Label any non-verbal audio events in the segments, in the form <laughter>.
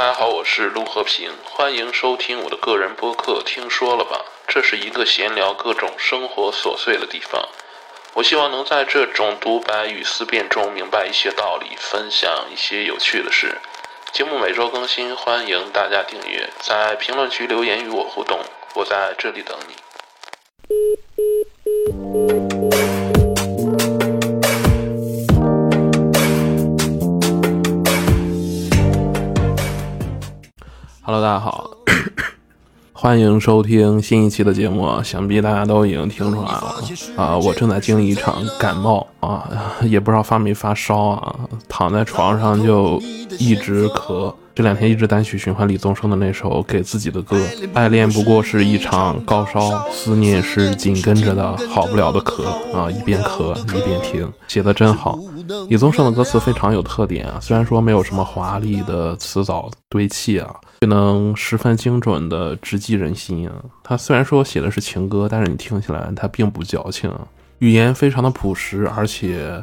大家好，我是陆和平，欢迎收听我的个人播客。听说了吧？这是一个闲聊各种生活琐碎的地方。我希望能在这种独白与思辨中明白一些道理，分享一些有趣的事。节目每周更新，欢迎大家订阅，在评论区留言与我互动，我在这里等你。Hello，大家好，欢迎收听新一期的节目。想必大家都已经听出来了啊，我正在经历一场感冒啊，也不知道发没发烧啊，躺在床上就一直咳。这两天一直单曲循环李宗盛的那首给自己的歌，爱恋不过是一场高烧，思念是紧跟着的好不了的咳啊，一边咳一边听，写的真好。李宗盛的歌词非常有特点啊，虽然说没有什么华丽的词藻堆砌啊，却能十分精准的直击人心啊。他虽然说写的是情歌，但是你听起来他并不矫情，语言非常的朴实，而且。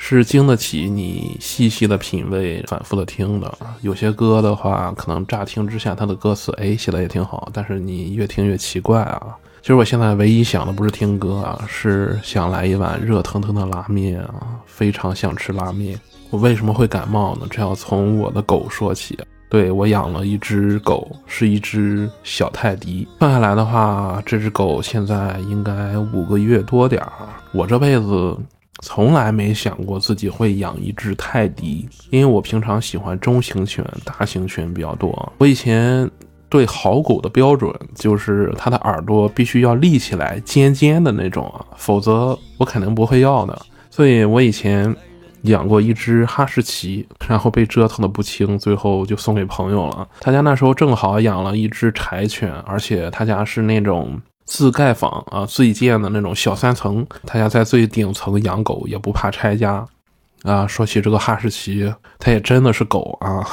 是经得起你细细的品味、反复的听的。有些歌的话，可能乍听之下，它的歌词哎写的也挺好，但是你越听越奇怪啊。其实我现在唯一想的不是听歌啊，是想来一碗热腾腾的拉面啊，非常想吃拉面。我为什么会感冒呢？这要从我的狗说起。对我养了一只狗，是一只小泰迪。算下来的话，这只狗现在应该五个月多点儿。我这辈子。从来没想过自己会养一只泰迪，因为我平常喜欢中型犬、大型犬比较多。我以前对好狗的标准就是它的耳朵必须要立起来、尖尖的那种啊，否则我肯定不会要的。所以我以前养过一只哈士奇，然后被折腾的不轻，最后就送给朋友了。他家那时候正好养了一只柴犬，而且他家是那种。自盖房啊，自己建的那种小三层，他家在最顶层养狗，也不怕拆家啊。说起这个哈士奇，它也真的是狗啊。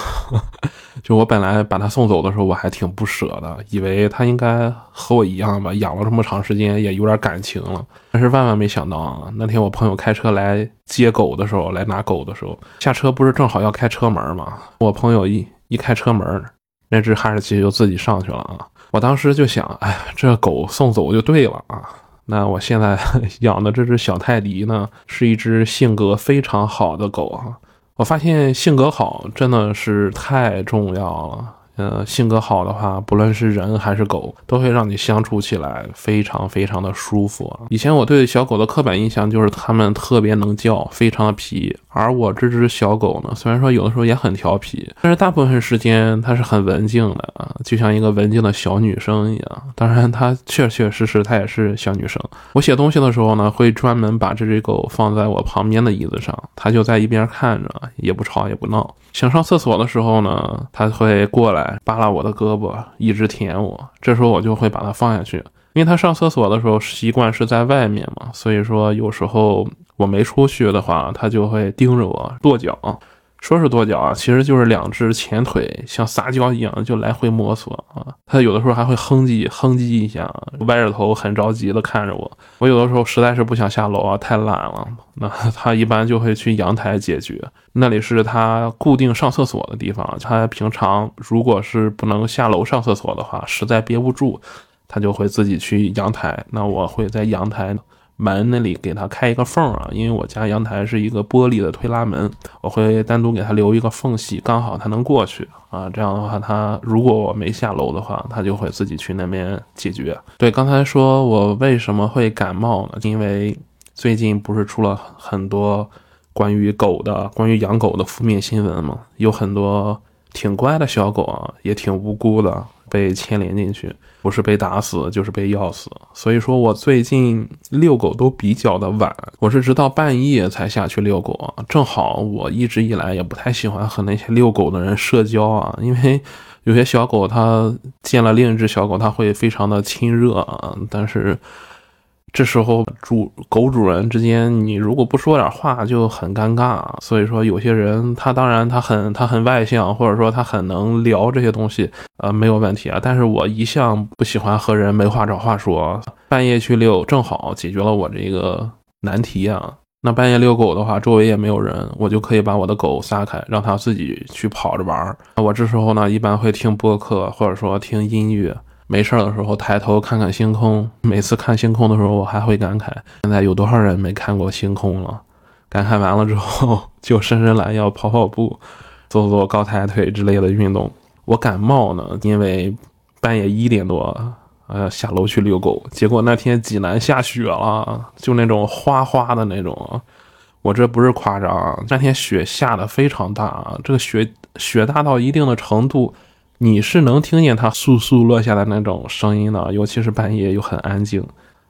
<laughs> 就我本来把它送走的时候，我还挺不舍的，以为它应该和我一样吧，养了这么长时间也有点感情了。但是万万没想到啊，那天我朋友开车来接狗的时候，来拿狗的时候，下车不是正好要开车门吗？我朋友一一开车门，那只哈士奇就自己上去了啊。我当时就想，哎，这狗送走就对了啊。那我现在 <laughs> 养的这只小泰迪呢，是一只性格非常好的狗啊。我发现性格好真的是太重要了。呃，性格好的话，不论是人还是狗，都会让你相处起来非常非常的舒服。以前我对小狗的刻板印象就是它们特别能叫，非常的皮。而我这只小狗呢，虽然说有的时候也很调皮，但是大部分时间它是很文静的啊，就像一个文静的小女生一样。当然，它确确实实它也是小女生。我写东西的时候呢，会专门把这只狗放在我旁边的椅子上，它就在一边看着，也不吵也不闹。想上厕所的时候呢，它会过来扒拉我的胳膊，一直舔我。这时候我就会把它放下去，因为它上厕所的时候习惯是在外面嘛，所以说有时候我没出去的话，它就会盯着我跺脚。说是跺脚啊，其实就是两只前腿像撒娇一样就来回摸索啊。它有的时候还会哼唧哼唧一下，歪着头很着急的看着我。我有的时候实在是不想下楼啊，太懒了，那它一般就会去阳台解决，那里是它固定上厕所的地方。它平常如果是不能下楼上厕所的话，实在憋不住，它就会自己去阳台。那我会在阳台。门那里给它开一个缝啊，因为我家阳台是一个玻璃的推拉门，我会单独给它留一个缝隙，刚好它能过去啊。这样的话，它如果我没下楼的话，它就会自己去那边解决。对，刚才说我为什么会感冒呢？因为最近不是出了很多关于狗的、关于养狗的负面新闻吗？有很多挺乖的小狗啊，也挺无辜的。被牵连进去，不是被打死就是被药死。所以说我最近遛狗都比较的晚，我是直到半夜才下去遛狗。正好我一直以来也不太喜欢和那些遛狗的人社交啊，因为有些小狗它见了另一只小狗，它会非常的亲热啊，但是。这时候主狗主人之间，你如果不说点话就很尴尬。所以说，有些人他当然他很他很外向，或者说他很能聊这些东西，呃，没有问题啊。但是我一向不喜欢和人没话找话说。半夜去遛，正好解决了我这个难题啊。那半夜遛狗的话，周围也没有人，我就可以把我的狗撒开，让它自己去跑着玩儿。我这时候呢，一般会听播客，或者说听音乐。没事的时候抬头看看星空。每次看星空的时候，我还会感慨：现在有多少人没看过星空了？感慨完了之后，<laughs> 就伸伸懒腰，跑跑步，做做高抬腿之类的运动。我感冒呢，因为半夜一点多。呃，下楼去遛狗，结果那天济南下雪了，就那种哗哗的那种。我这不是夸张，那天雪下的非常大，这个雪雪大到一定的程度，你是能听见它簌簌落下的那种声音的，尤其是半夜又很安静。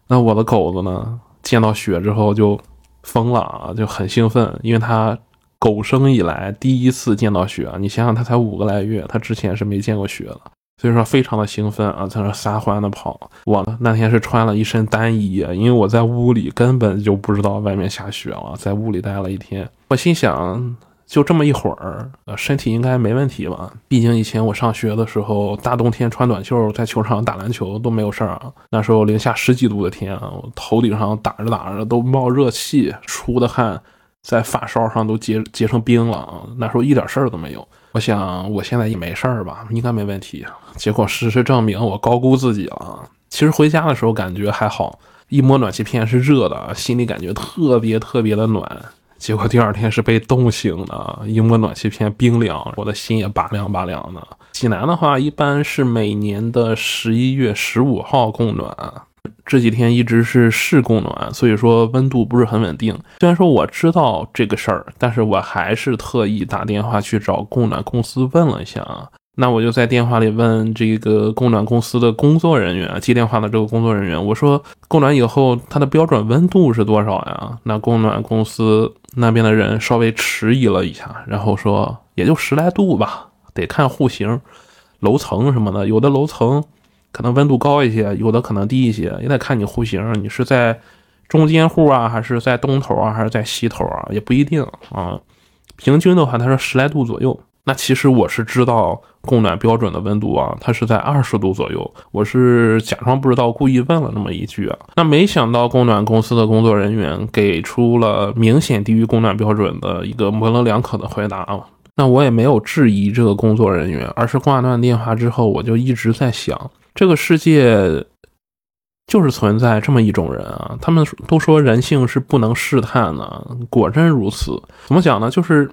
那我的狗子呢，见到雪之后就疯了啊，就很兴奋，因为它狗生以来第一次见到雪。你想想，它才五个来月，它之前是没见过雪的。所以说非常的兴奋啊，在那撒欢的跑。我那天是穿了一身单衣，因为我在屋里根本就不知道外面下雪了，在屋里待了一天。我心想，就这么一会儿，呃，身体应该没问题吧？毕竟以前我上学的时候，大冬天穿短袖在球场打篮球都没有事儿啊。那时候零下十几度的天啊，我头顶上打着打着都冒热气，出的汗在发梢上都结结成冰了啊。那时候一点事儿都没有。我想我现在也没事儿吧，应该没问题。结果事实证明我高估自己了。其实回家的时候感觉还好，一摸暖气片是热的，心里感觉特别特别的暖。结果第二天是被冻醒的，一摸暖气片冰凉，我的心也拔凉拔凉的。济南的话一般是每年的十一月十五号供暖。这几天一直是试供暖，所以说温度不是很稳定。虽然说我知道这个事儿，但是我还是特意打电话去找供暖公司问了一下啊。那我就在电话里问这个供暖公司的工作人员，接电话的这个工作人员，我说供暖以后它的标准温度是多少呀？那供暖公司那边的人稍微迟疑了一下，然后说也就十来度吧，得看户型、楼层什么的，有的楼层。可能温度高一些，有的可能低一些，也得看你户型，你是在中间户啊，还是在东头啊，还是在西头啊，也不一定啊。平均的话，他说十来度左右。那其实我是知道供暖标准的温度啊，它是在二十度左右。我是假装不知道，故意问了那么一句啊。那没想到供暖公司的工作人员给出了明显低于供暖标准的一个模棱两可的回答啊。那我也没有质疑这个工作人员，而是挂断电话之后，我就一直在想。这个世界就是存在这么一种人啊，他们都说人性是不能试探的，果真如此。怎么讲呢？就是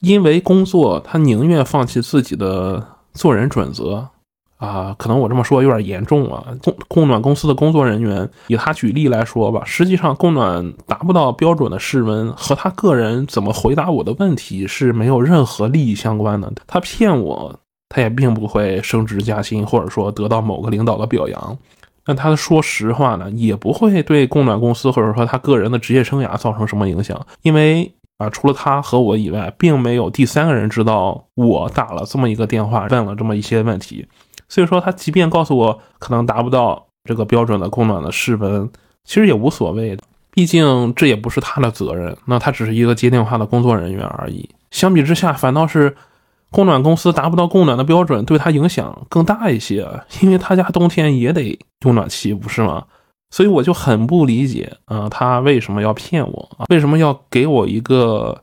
因为工作，他宁愿放弃自己的做人准则啊。可能我这么说有点严重啊。供供暖公司的工作人员，以他举例来说吧，实际上供暖达不到标准的室温，和他个人怎么回答我的问题是没有任何利益相关的。他骗我。他也并不会升职加薪，或者说得到某个领导的表扬。那他说实话呢，也不会对供暖公司或者说他个人的职业生涯造成什么影响。因为啊，除了他和我以外，并没有第三个人知道我打了这么一个电话，问了这么一些问题。所以说，他即便告诉我可能达不到这个标准的供暖的室温，其实也无所谓的。毕竟这也不是他的责任，那他只是一个接电话的工作人员而已。相比之下，反倒是。供暖公司达不到供暖的标准，对他影响更大一些，因为他家冬天也得用暖气，不是吗？所以我就很不理解啊，他为什么要骗我啊？为什么要给我一个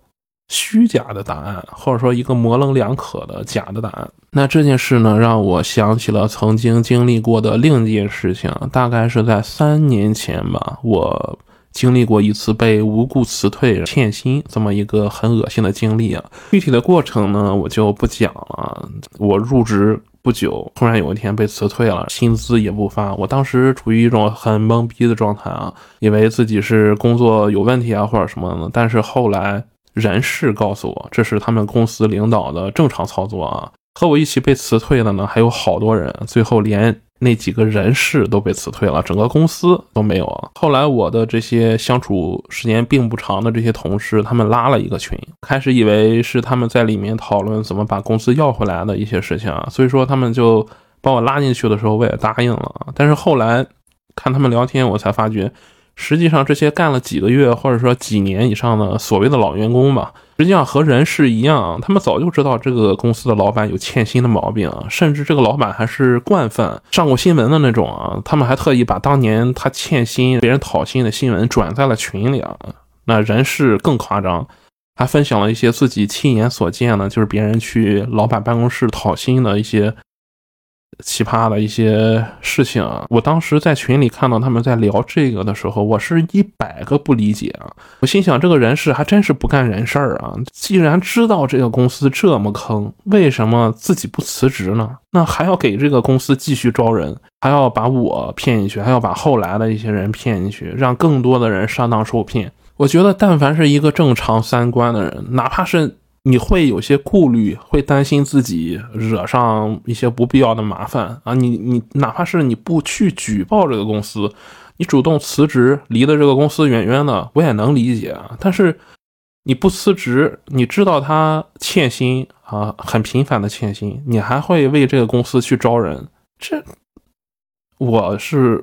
虚假的答案，或者说一个模棱两可的假的答案？那这件事呢，让我想起了曾经经历过的另一件事情，大概是在三年前吧，我。经历过一次被无故辞退、欠薪这么一个很恶心的经历啊，具体的过程呢，我就不讲了。我入职不久，突然有一天被辞退了，薪资也不发。我当时处于一种很懵逼的状态啊，以为自己是工作有问题啊，或者什么的。但是后来人事告诉我，这是他们公司领导的正常操作啊。和我一起被辞退的呢，还有好多人，最后连。那几个人事都被辞退了，整个公司都没有了。后来我的这些相处时间并不长的这些同事，他们拉了一个群，开始以为是他们在里面讨论怎么把公司要回来的一些事情啊，所以说他们就把我拉进去的时候，我也答应了。但是后来看他们聊天，我才发觉。实际上，这些干了几个月或者说几年以上的所谓的老员工吧，实际上和人事一样，他们早就知道这个公司的老板有欠薪的毛病，甚至这个老板还是惯犯，上过新闻的那种啊。他们还特意把当年他欠薪、别人讨薪的新闻转在了群里啊。那人事更夸张，还分享了一些自己亲眼所见的，就是别人去老板办公室讨薪的一些。奇葩的一些事情啊！我当时在群里看到他们在聊这个的时候，我是一百个不理解啊！我心想，这个人事还真是不干人事儿啊！既然知道这个公司这么坑，为什么自己不辞职呢？那还要给这个公司继续招人，还要把我骗进去，还要把后来的一些人骗进去，让更多的人上当受骗。我觉得，但凡是一个正常三观的人，哪怕是……你会有些顾虑，会担心自己惹上一些不必要的麻烦啊！你你哪怕是你不去举报这个公司，你主动辞职，离的这个公司远远的，我也能理解啊。但是你不辞职，你知道他欠薪啊，很频繁的欠薪，你还会为这个公司去招人，这我是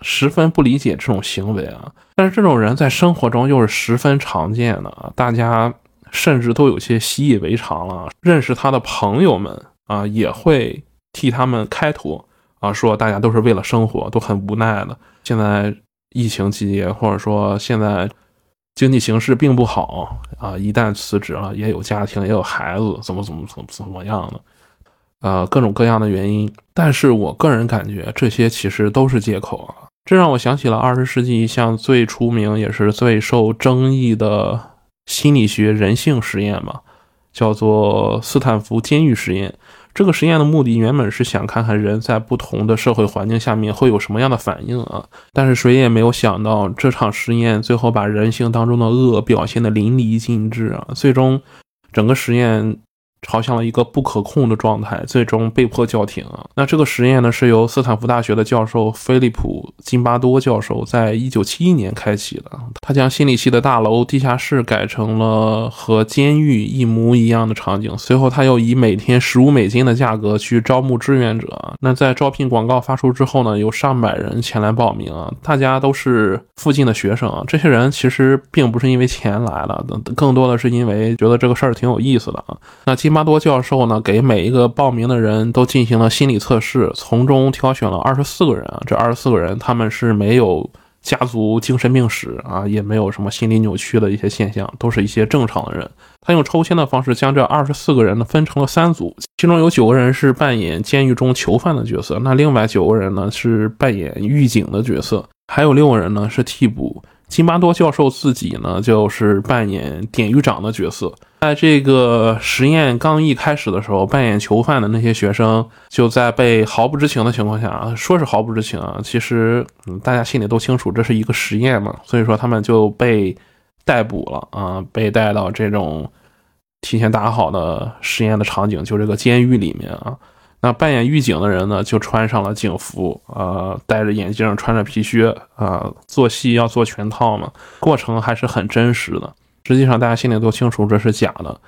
十分不理解这种行为啊！但是这种人在生活中又是十分常见的啊，大家。甚至都有些习以为常了。认识他的朋友们啊，也会替他们开脱啊，说大家都是为了生活，都很无奈的。现在疫情期间，或者说现在经济形势并不好啊，一旦辞职了，也有家庭，也有孩子，怎么怎么怎么怎么样的，呃，各种各样的原因。但是我个人感觉，这些其实都是借口啊。这让我想起了二十世纪一项最出名也是最受争议的。心理学人性实验嘛，叫做斯坦福监狱实验。这个实验的目的原本是想看看人在不同的社会环境下面会有什么样的反应啊。但是谁也没有想到，这场实验最后把人性当中的恶表现得淋漓尽致啊。最终，整个实验。朝向了一个不可控的状态，最终被迫叫停啊。那这个实验呢，是由斯坦福大学的教授菲利普·金巴多教授在一九七一年开启的。他将心理系的大楼地下室改成了和监狱一模一样的场景。随后，他又以每天十五美金的价格去招募志愿者。那在招聘广告发出之后呢，有上百人前来报名啊。大家都是附近的学生啊。这些人其实并不是因为钱来了，更多的是因为觉得这个事儿挺有意思的啊。那巴多教授呢，给每一个报名的人都进行了心理测试，从中挑选了二十四个人啊。这二十四个人，他们是没有家族精神病史啊，也没有什么心理扭曲的一些现象，都是一些正常的人。他用抽签的方式将这二十四个人呢分成了三组，其中有九个人是扮演监狱中囚犯的角色，那另外九个人呢是扮演狱警的角色，还有六个人呢是替补。金巴多教授自己呢，就是扮演典狱长的角色。在这个实验刚一开始的时候，扮演囚犯的那些学生就在被毫不知情的情况下，啊说是毫不知情啊，其实嗯大家心里都清楚，这是一个实验嘛，所以说他们就被逮捕了啊，被带到这种提前打好的实验的场景，就这个监狱里面啊。那扮演狱警的人呢，就穿上了警服，呃，戴着眼镜，穿着皮靴，啊，做戏要做全套嘛，过程还是很真实的。实际上，大家心里都清楚这是假的，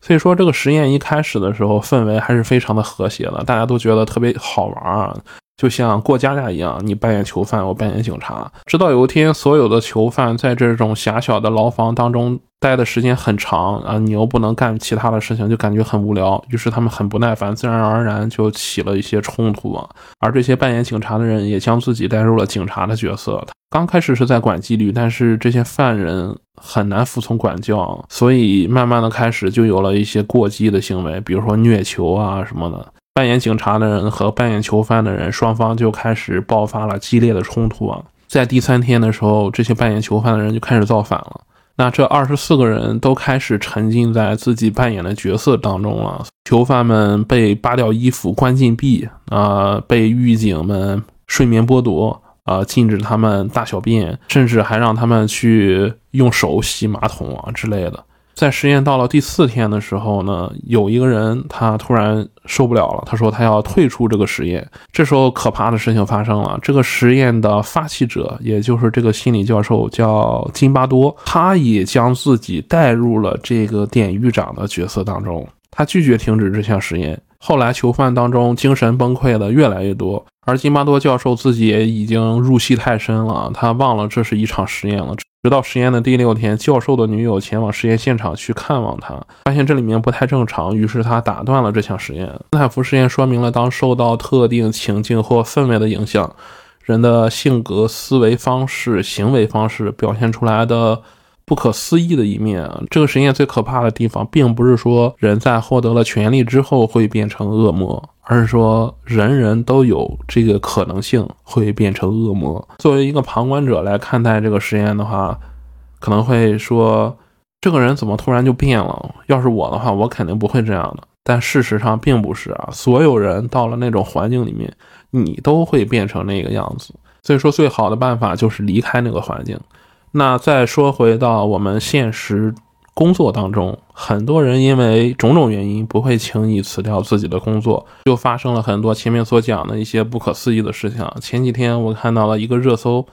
所以说这个实验一开始的时候，氛围还是非常的和谐的，大家都觉得特别好玩啊。就像过家家一样，你扮演囚犯，我扮演警察。直到有一天，所有的囚犯在这种狭小的牢房当中待的时间很长啊，你又不能干其他的事情，就感觉很无聊。于是他们很不耐烦，自然而然就起了一些冲突。而这些扮演警察的人也将自己带入了警察的角色。刚开始是在管纪律，但是这些犯人很难服从管教，所以慢慢的开始就有了一些过激的行为，比如说虐囚啊什么的。扮演警察的人和扮演囚犯的人，双方就开始爆发了激烈的冲突啊！在第三天的时候，这些扮演囚犯的人就开始造反了。那这二十四个人都开始沉浸在自己扮演的角色当中了。囚犯们被扒掉衣服、关禁闭啊，被狱警们睡眠剥夺啊，禁止他们大小便，甚至还让他们去用手洗马桶啊之类的。在实验到了第四天的时候呢，有一个人他突然受不了了，他说他要退出这个实验。这时候可怕的事情发生了，这个实验的发起者，也就是这个心理教授叫金巴多，他也将自己带入了这个典狱长的角色当中，他拒绝停止这项实验。后来囚犯当中精神崩溃的越来越多，而金巴多教授自己也已经入戏太深了，他忘了这是一场实验了。直到实验的第六天，教授的女友前往实验现场去看望他，发现这里面不太正常，于是他打断了这项实验。斯坦福实验说明了，当受到特定情境或氛围的影响，人的性格、思维方式、行为方式表现出来的不可思议的一面。这个实验最可怕的地方，并不是说人在获得了权力之后会变成恶魔，而是说人人都有这个可能性会变成恶魔。作为一个旁观者来看待这个实验的话，可能会说，这个人怎么突然就变了？要是我的话，我肯定不会这样的。但事实上并不是啊，所有人到了那种环境里面，你都会变成那个样子。所以说，最好的办法就是离开那个环境。那再说回到我们现实工作当中，很多人因为种种原因不会轻易辞掉自己的工作，就发生了很多前面所讲的一些不可思议的事情。前几天我看到了一个热搜，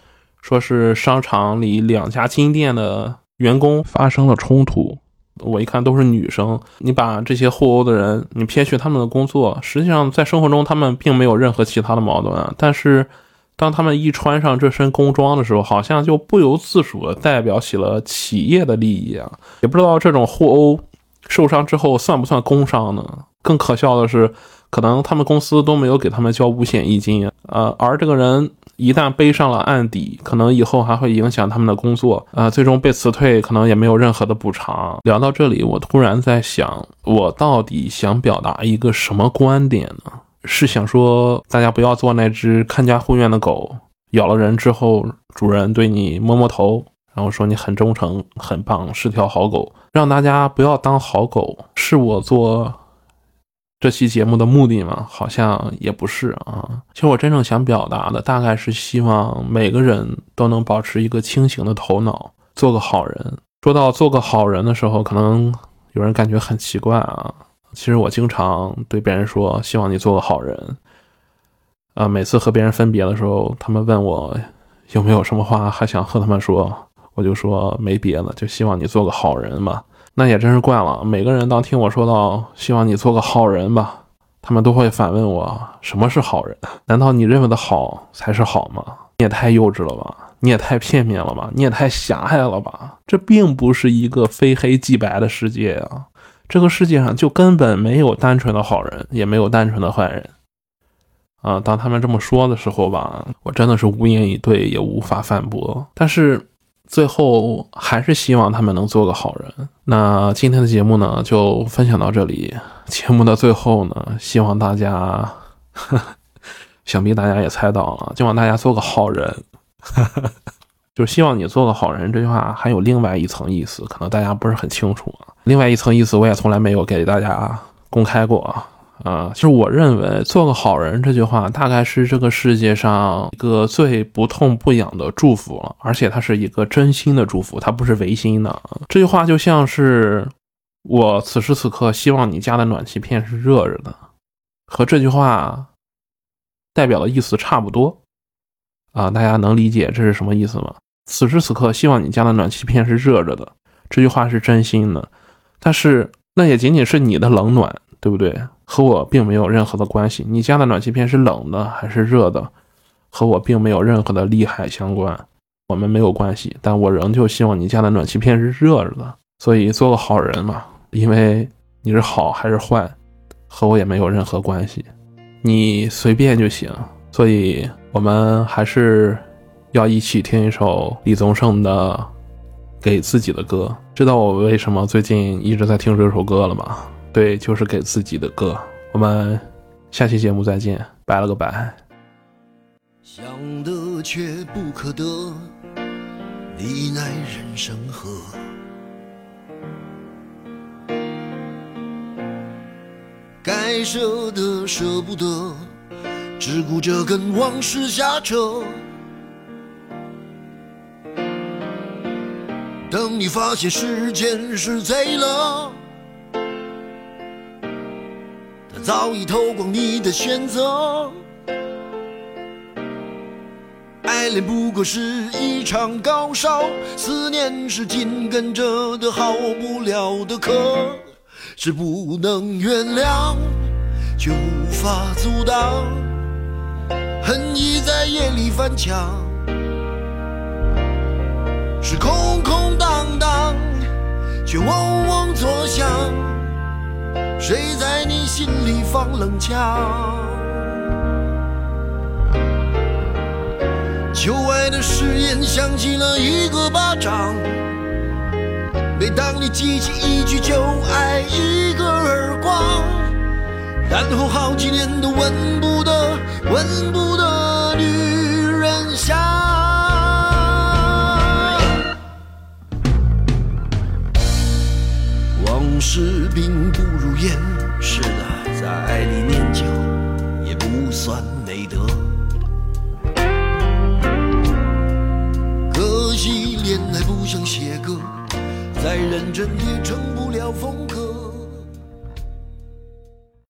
说是商场里两家金店的员工发生了冲突。我一看都是女生，你把这些互殴的人，你撇去他们的工作，实际上在生活中他们并没有任何其他的矛盾。但是，当他们一穿上这身工装的时候，好像就不由自主的代表起了企业的利益啊！也不知道这种互殴受伤之后算不算工伤呢？更可笑的是，可能他们公司都没有给他们交五险一金，呃，而这个人。一旦背上了案底，可能以后还会影响他们的工作，啊，最终被辞退，可能也没有任何的补偿。聊到这里，我突然在想，我到底想表达一个什么观点呢？是想说大家不要做那只看家护院的狗，咬了人之后，主人对你摸摸头，然后说你很忠诚、很棒，是条好狗，让大家不要当好狗，是我做。这期节目的目的吗，好像也不是啊。其实我真正想表达的，大概是希望每个人都能保持一个清醒的头脑，做个好人。说到做个好人的时候，可能有人感觉很奇怪啊。其实我经常对别人说，希望你做个好人。啊，每次和别人分别的时候，他们问我有没有什么话还想和他们说，我就说没别的，就希望你做个好人嘛。那也真是怪了。每个人当听我说到“希望你做个好人吧”，他们都会反问我：“什么是好人？难道你认为的好才是好吗？”你也太幼稚了吧！你也太片面了吧！你也太狭隘了吧！这并不是一个非黑即白的世界啊！这个世界上就根本没有单纯的好人，也没有单纯的坏人啊！当他们这么说的时候吧，我真的是无言以对，也无法反驳。但是。最后还是希望他们能做个好人。那今天的节目呢，就分享到这里。节目的最后呢，希望大家，<laughs> 想必大家也猜到了，希望大家做个好人，<laughs> 就希望你做个好人。这句话还有另外一层意思，可能大家不是很清楚啊。另外一层意思，我也从来没有给大家公开过。啊，就是我认为做个好人这句话，大概是这个世界上一个最不痛不痒的祝福了，而且它是一个真心的祝福，它不是违心的。这句话就像是我此时此刻希望你家的暖气片是热着的，和这句话代表的意思差不多。啊，大家能理解这是什么意思吗？此时此刻希望你家的暖气片是热着的，这句话是真心的，但是那也仅仅是你的冷暖，对不对？和我并没有任何的关系。你家的暖气片是冷的还是热的，和我并没有任何的利害相关。我们没有关系，但我仍旧希望你家的暖气片是热着的。所以做个好人嘛，因为你是好还是坏，和我也没有任何关系，你随便就行。所以我们还是要一起听一首李宗盛的《给自己的歌》。知道我为什么最近一直在听这首歌了吗？对，就是给自己的歌。我们下期节目再见，拜了个拜。想得却不可得，你奈人生何？该舍的舍不得，只顾着跟往事瞎扯。等你发现时间是贼了。他早已偷光你的选择，爱恋不过是一场高烧，思念是紧跟着的好不了的咳，是不能原谅，却无法阻挡，夜里翻墙，是空空荡荡，却嗡嗡作响。谁在你心里放冷枪？旧爱的誓言响起了一个巴掌，每当你记起一句就挨一个耳光，然后好几年都闻不得、闻不得是病不如烟，是的，在爱里念旧也不算美德。可惜恋爱不像写歌，再认真也成不了风格。